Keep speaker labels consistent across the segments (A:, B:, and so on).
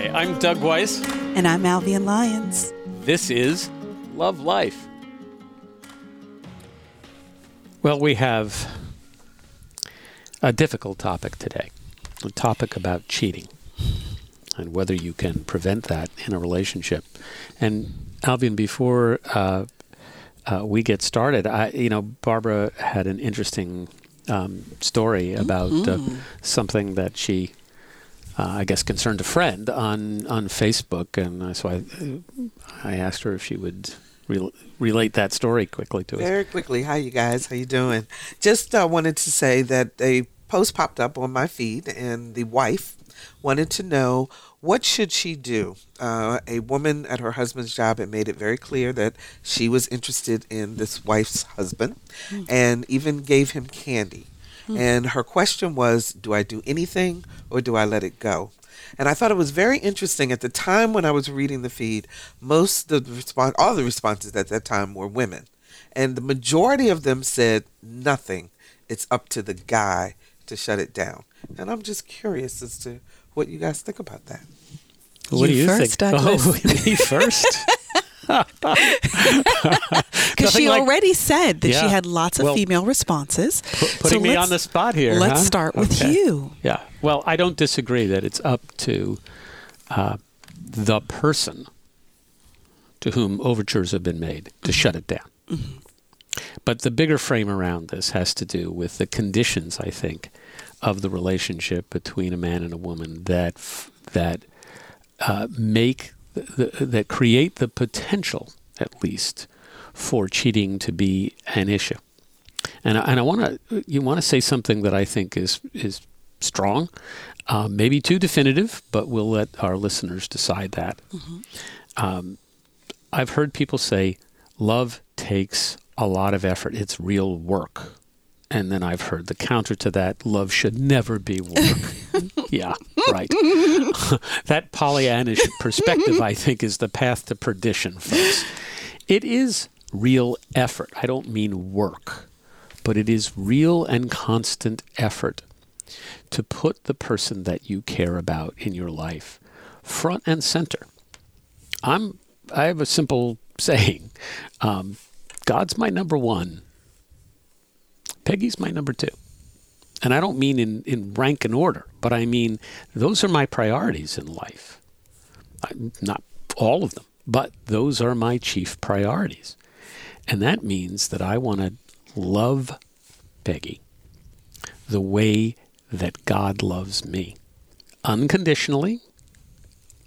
A: Hi, I'm Doug Weiss.
B: And I'm Alvian Lyons.
A: This is Love Life. Well, we have a difficult topic today a topic about cheating and whether you can prevent that in a relationship. And Alvian, before uh, uh, we get started, I, you know, Barbara had an interesting um, story about mm-hmm. uh, something that she uh, I guess, concerned a friend on on Facebook, and so I I asked her if she would re- relate that story quickly to
C: us.
A: Very
C: quickly. Hi, you guys. How you doing? Just uh, wanted to say that a post popped up on my feed, and the wife wanted to know what should she do. Uh, a woman at her husband's job had made it very clear that she was interested in this wife's husband, mm. and even gave him candy. Hmm. And her question was, Do I do anything or do I let it go? And I thought it was very interesting at the time when I was reading the feed, most of the response, all the responses at that time were women. And the majority of them said nothing. It's up to the guy to shut it down. And I'm just curious as to what you guys think about that.
A: What
B: you
A: do you
B: first,
A: think?
B: Douglas.
A: Oh, me first?
B: Because she like, already said that yeah. she had lots of
A: well,
B: female responses.
A: putting so me on the spot here.
B: Let's
A: huh?
B: start with
A: okay.
B: you.
A: Yeah. Well, I don't disagree that it's up to uh, the person to whom overtures have been made to shut it down. Mm-hmm. But the bigger frame around this has to do with the conditions, I think, of the relationship between a man and a woman that that uh, make the, that create the potential, at least, for cheating to be an issue. And I, and I want to you want to say something that I think is is strong, uh, maybe too definitive, but we'll let our listeners decide that. Mm-hmm. Um, I've heard people say love takes a lot of effort. It's real work. And then I've heard the counter to that love should never be work. yeah, right. that Pollyannish perspective, I think, is the path to perdition, folks. It is real effort. I don't mean work, but it is real and constant effort to put the person that you care about in your life front and center. I'm. I have a simple saying: um, God's my number one Peggy's my number two. And I don't mean in, in rank and order, but I mean those are my priorities in life. Not all of them, but those are my chief priorities. And that means that I want to love Peggy the way that God loves me unconditionally,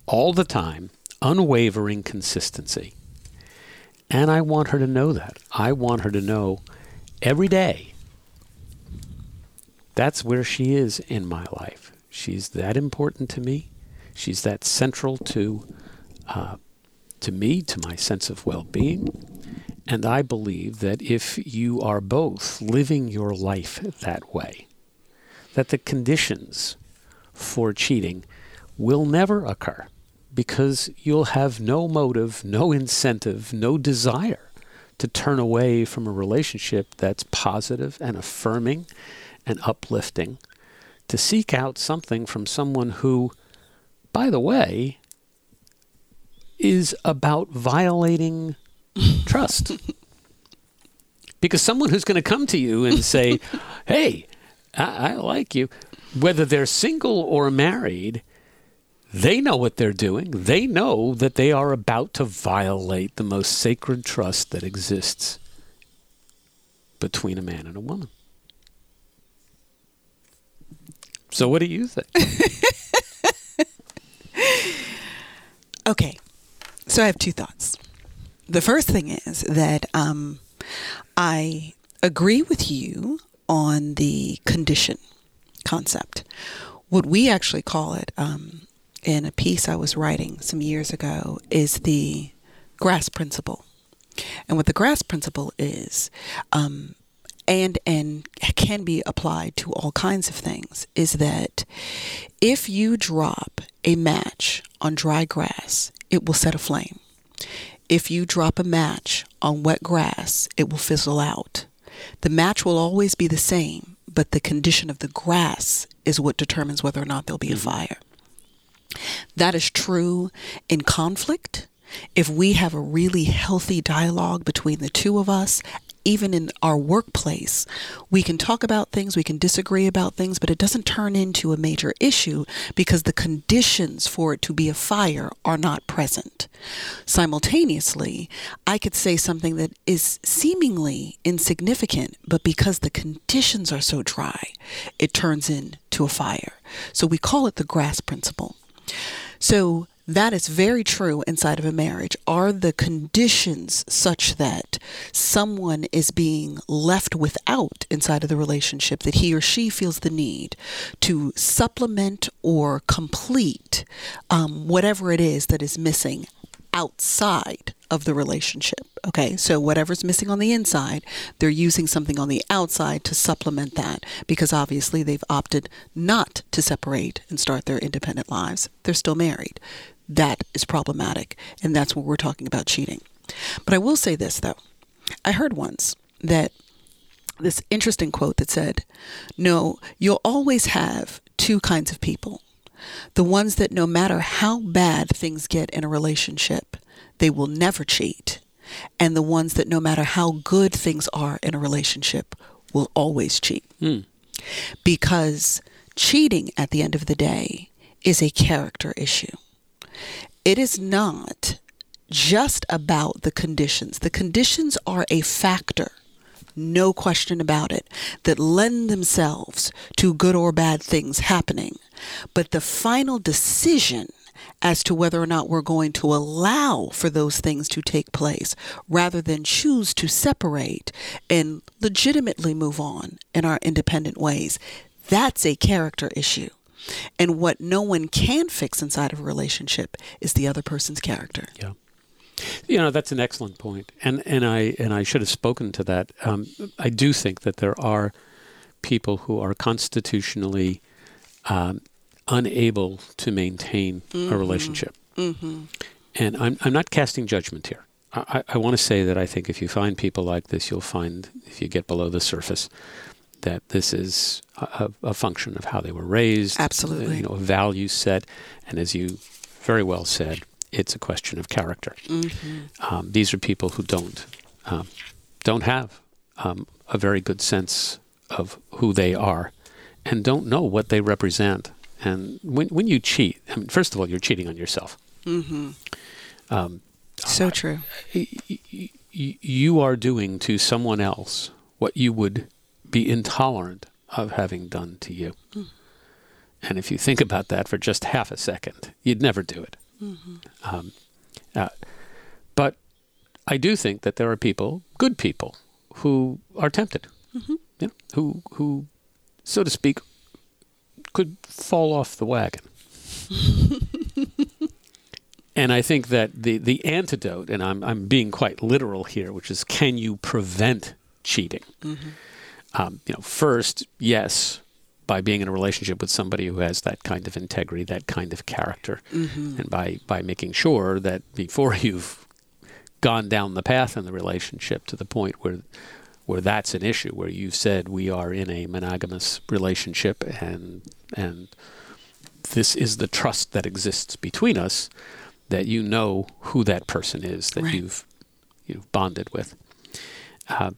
A: all the time, unwavering consistency. And I want her to know that. I want her to know every day that's where she is in my life. She's that important to me. She's that central to uh, to me, to my sense of well-being. And I believe that if you are both living your life that way, that the conditions for cheating will never occur because you'll have no motive, no incentive, no desire to turn away from a relationship that's positive and affirming and uplifting to seek out something from someone who, by the way, is about violating trust. Because someone who's going to come to you and say, hey, I-, I like you, whether they're single or married, they know what they're doing. They know that they are about to violate the most sacred trust that exists between a man and a woman. So, what do you think?
B: okay. So, I have two thoughts. The first thing is that um, I agree with you on the condition concept. What we actually call it um, in a piece I was writing some years ago is the grass principle. And what the grass principle is, um, and and can be applied to all kinds of things is that if you drop a match on dry grass, it will set a flame. If you drop a match on wet grass, it will fizzle out. The match will always be the same, but the condition of the grass is what determines whether or not there'll be a mm-hmm. fire. That is true in conflict. If we have a really healthy dialogue between the two of us, even in our workplace, we can talk about things, we can disagree about things, but it doesn't turn into a major issue because the conditions for it to be a fire are not present. Simultaneously, I could say something that is seemingly insignificant, but because the conditions are so dry, it turns into a fire. So we call it the grass principle. So that is very true inside of a marriage. Are the conditions such that someone is being left without inside of the relationship that he or she feels the need to supplement or complete um, whatever it is that is missing outside of the relationship. Okay, so whatever's missing on the inside, they're using something on the outside to supplement that because obviously they've opted not to separate and start their independent lives. They're still married. That is problematic, and that's what we're talking about cheating. But I will say this though I heard once that this interesting quote that said, No, you'll always have two kinds of people the ones that no matter how bad things get in a relationship, they will never cheat, and the ones that no matter how good things are in a relationship will always cheat.
A: Mm.
B: Because cheating at the end of the day is a character issue. It is not just about the conditions. The conditions are a factor, no question about it, that lend themselves to good or bad things happening. But the final decision as to whether or not we're going to allow for those things to take place rather than choose to separate and legitimately move on in our independent ways, that's a character issue. And what no one can fix inside of a relationship is the other person's character.
A: Yeah. You know that's an excellent point, and and I and I should have spoken to that. Um, I do think that there are people who are constitutionally um, unable to maintain
B: Mm-hmm.
A: a relationship, and I'm I'm not casting judgment here. I, I- I want to say that I think if you find people like this, you'll find if you get below the surface that this is a, a function of how they were raised,
B: Absolutely.
A: you know, a value set, and as you very well said, it's a question of character. Um, these are people who don't um, don't have um, a very good sense of who they are, and don't know what they represent. And when when you cheat, I mean, first of all, you're cheating on yourself.
B: So true.
A: y- y- you are doing to someone else what you would be intolerant of having done to you. And if you think about that for just half a second, you'd never do it. Um, uh, but I do think that there are people, good people, who are tempted, you know, who, who, so to speak, could fall off the wagon. And I think that the, the antidote, and I'm, I'm being quite literal here, which is can you prevent cheating? Um, you know, first, yes, by being in a relationship with somebody who has that kind of integrity, that kind of character, and by, by making sure that before you've gone down the path in the relationship to the point where where that's an issue, where you've said we are in a monogamous relationship and and this is the trust that exists between us, that you know who that person is that
B: Right.
A: you've you've bonded with. Uh,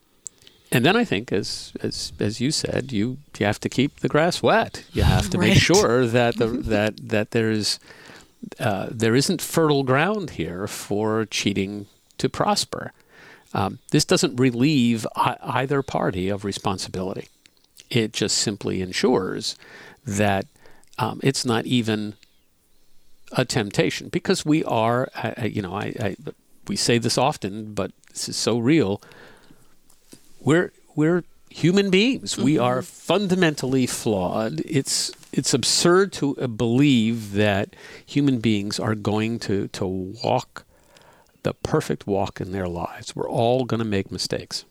A: and then I think, as as as you said, you you have to keep the grass wet. You have to make sure that the that that there's uh, there isn't fertile ground here for cheating to prosper. Um, this doesn't relieve I- either party of responsibility. It just simply ensures that um, it's not even a temptation because we are, I, I- you know, I, I we say this often, but this is so real. We're we're human beings. We are fundamentally flawed. It's it's absurd to uh, believe that human beings are going to to walk the perfect walk in their lives. We're all going to make mistakes.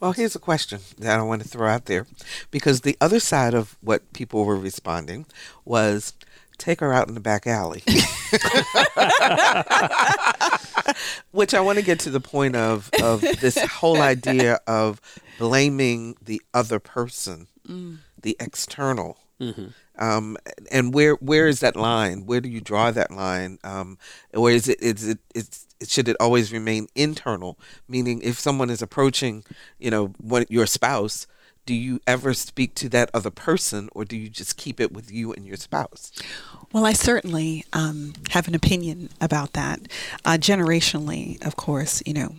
C: Well, here's a question that I want to throw out there because the other side of what people were responding was take her out in the back alley. Which I want to get to the point of of this whole idea of blaming the other person, the external, Um, and where where is that line? Where do you draw that line? Um, or is it is it it's should it always remain internal? Meaning, if someone is approaching, you know, what your spouse, do you ever speak to that other person, or do you just keep it with you and your spouse?
B: Well, I certainly um, have an opinion about that. Uh, generationally, of course, you know,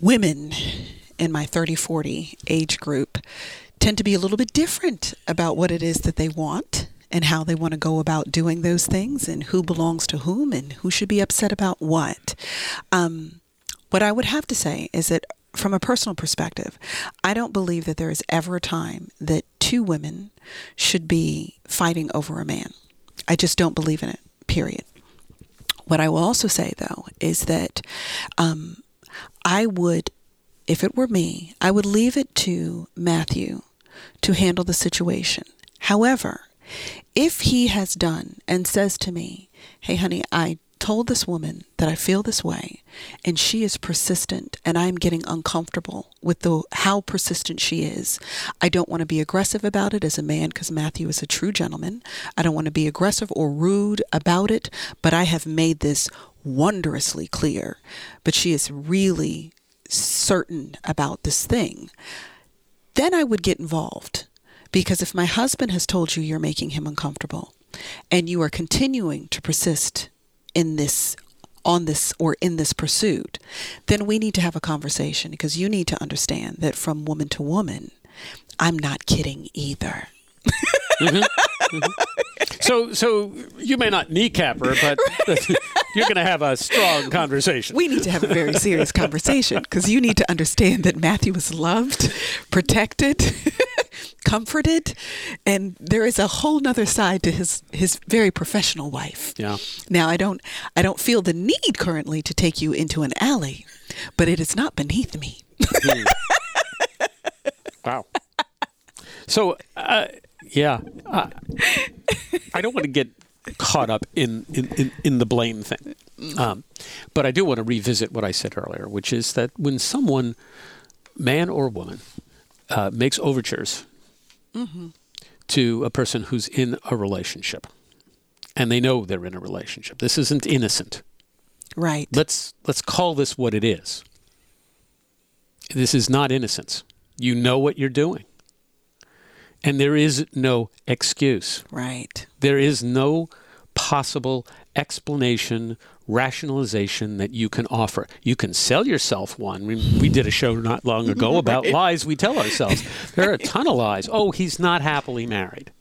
B: women in my 30 40 age group tend to be a little bit different about what it is that they want and how they want to go about doing those things and who belongs to whom and who should be upset about what. Um, what I would have to say is that from a personal perspective, I don't believe that there is ever a time that two women should be fighting over a man. I just don't believe in it, period. What I will also say, though, is that um, I would, if it were me, I would leave it to Matthew to handle the situation. However, if he has done and says to me, Hey, honey, I told this woman that I feel this way and she is persistent and I'm getting uncomfortable with the how persistent she is. I don't want to be aggressive about it as a man because Matthew is a true gentleman. I don't want to be aggressive or rude about it, but I have made this wondrously clear. But she is really certain about this thing. Then I would get involved because if my husband has told you you're making him uncomfortable and you are continuing to persist in this on this or in this pursuit, then we need to have a conversation because you need to understand that from woman to woman, I'm not kidding either.
A: mm-hmm. Mm-hmm. So, so you may not kneecap her, but you're going to have a strong conversation.
B: We need to have a very serious conversation because you need to understand that Matthew was loved, protected, comforted, and there is a whole nother side to his his very professional wife.
A: Yeah.
B: Now I don't I don't feel the need currently to take you into an alley, but it is not beneath me.
A: Hmm. wow. So, uh, yeah, uh, I don't want to get caught up in, in, in, in the blame thing. Um, but I do want to revisit what I said earlier, which is that when someone, man or woman, uh, makes overtures mm-hmm. to a person who's in a relationship, and they know they're in a relationship, this isn't innocent.
B: Right.
A: Let's let's call this what it is. This is not innocence. You know what you're doing. And there is no excuse.
B: Right.
A: There is no possible explanation, rationalization that you can offer. You can sell yourself one. We, we did a show not long ago about right. lies we tell ourselves. There are a ton of lies. Oh, he's not happily married.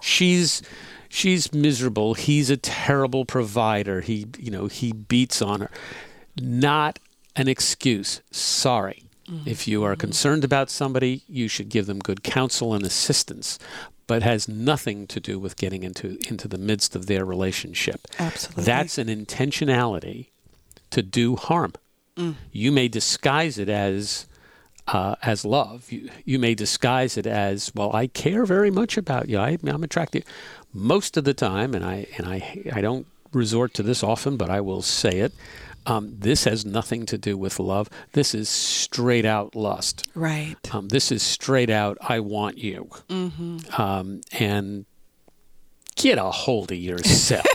A: She's she's miserable. He's a terrible provider. He, you know, he beats on her. Not an excuse. Sorry. Mm-hmm. If you are concerned about somebody, you should give them good counsel and assistance, but has nothing to do with getting into into the midst of their relationship.
B: Absolutely.
A: That's an intentionality to do harm. Mm. You may disguise it as uh, as love. You, you may disguise it as, well, I care very much about you. I, I'm attracted. Most of the time, and I and I I don't resort to this often, but I will say it. Um, this has nothing to do with love. This is straight out lust.
B: Right.
A: Um, this is straight out, I want you. Mm-hmm. Um, and get a hold of yourself.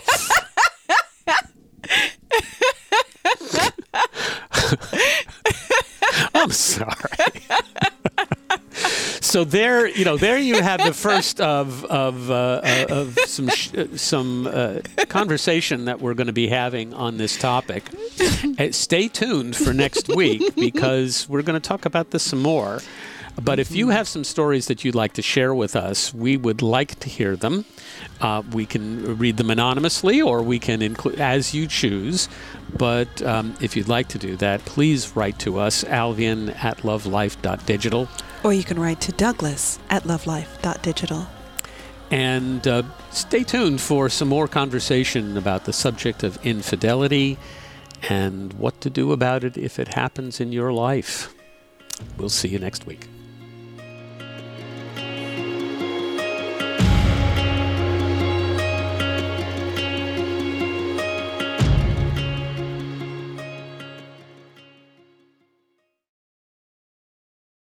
A: I'm sorry so there, you know, there you have the first of of, uh, uh of some sh- uh, some uh, conversation that we're going to be having on this topic. Uh, stay tuned for next week because we're going to talk about this some more. But if you have some stories that you'd like to share with us, we would like to hear them. Uh, we can read them anonymously or we can include as you choose. But um, if you'd like to do that, please write to us, alvian at lovelife.digital.
B: Or you can write to Douglas at lovelife.digital.
A: And uh, stay tuned for some more conversation about the subject of infidelity and what to do about it if it happens in your life. We'll see you next week.